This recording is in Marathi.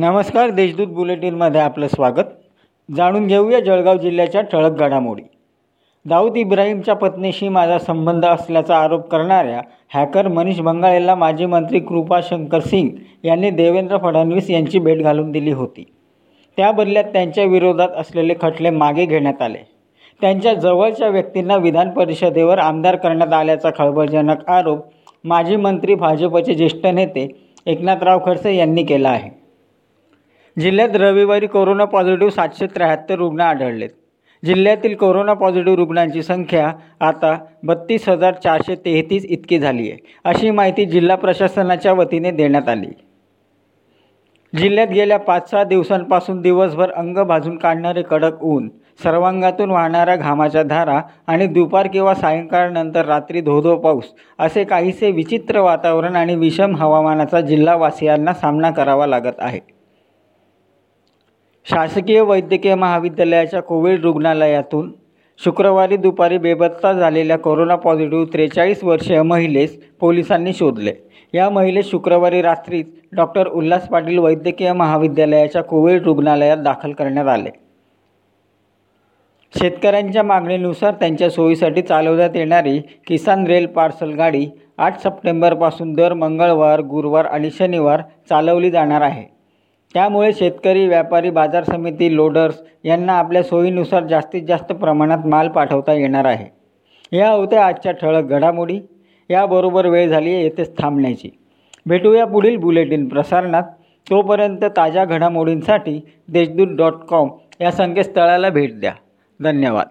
नमस्कार देशदूत बुलेटिनमध्ये आपलं स्वागत. जाणून घेऊया जळगाव जिल्ह्याच्या ठळक घडामोडी. दाऊद इब्राहिमच्या पत्नीशी माझा संबंध असल्याचा आरोप करणाऱ्या हॅकर मनीष बंगाळेला माजी मंत्री कृपा शंकर सिंग यांनी देवेंद्र फडणवीस यांची भेट घालून दिली होती. त्या बदल्यात त्यांच्या विरोधात असलेले खटले मागे घेण्यात आले. त्यांच्या जवळच्या व्यक्तींना विधान परिषदेवर आमदार करण्यात आल्याचा खळबळजनक आरोप माजी मंत्री भाजपचे ज्येष्ठ नेते एकनाथराव खडसे यांनी केला आहे. जिल्ह्यात रविवारी कोरोना पॉझिटिव्ह सातशे त्र्याहत्तर रुग्ण आढळलेत. जिल्ह्यातील कोरोना पॉझिटिव्ह रुग्णांची संख्या आता बत्तीस हजार चारशे तेहतीस इतकी झाली आहे अशी माहिती जिल्हा प्रशासनाच्या वतीने देण्यात आली. जिल्ह्यात गेल्या पाच सहा दिवसांपासून दिवसभर अंग भाजून काढणारे कडक ऊन सर्वांगातून वाहणाऱ्या घामाच्या धारा आणि दुपार किंवा सायंकाळनंतर रात्री धोधो पाऊस असे काहीसे विचित्र वातावरण आणि विषम हवामानाचा जिल्हावासियांना सामना करावा लागत आहे. शासकीय वैद्यकीय महाविद्यालयाच्या कोविड रुग्णालयातून शुक्रवारी दुपारी बेपत्ता झालेल्या कोरोना पॉझिटिव्ह त्रेचाळीस वर्षीय महिलेस पोलिसांनी शोधले. या महिलेस शुक्रवारी रात्रीच डॉक्टर उल्हास पाटील वैद्यकीय महाविद्यालयाच्या कोविड रुग्णालयात दाखल करण्यात आले. शेतकऱ्यांच्या मागणीनुसार त्यांच्या सोयीसाठी चालवण्यात येणारी किसान रेल पार्सल गाडी आठ सप्टेंबरपासून दर मंगळवार गुरुवार आणि शनिवार चालवली जाणार आहे. त्यामुळे शेतकरी व्यापारी बाजार समिती लोडर्स यांना आपल्या सोयीनुसार जास्तीत जास्त प्रमाणात माल पाठवता येणार आहे. या होत्या आजच्या ठळक घडामोडी. याबरोबर वेळ झाली आहे येथेच थांबण्याची. भेटूया पुढील बुलेटिन प्रसारणात. तोपर्यंत ताज्या घडामोडींसाठी देशदूत डॉट कॉम या संकेतस्थळाला भेट द्या. धन्यवाद.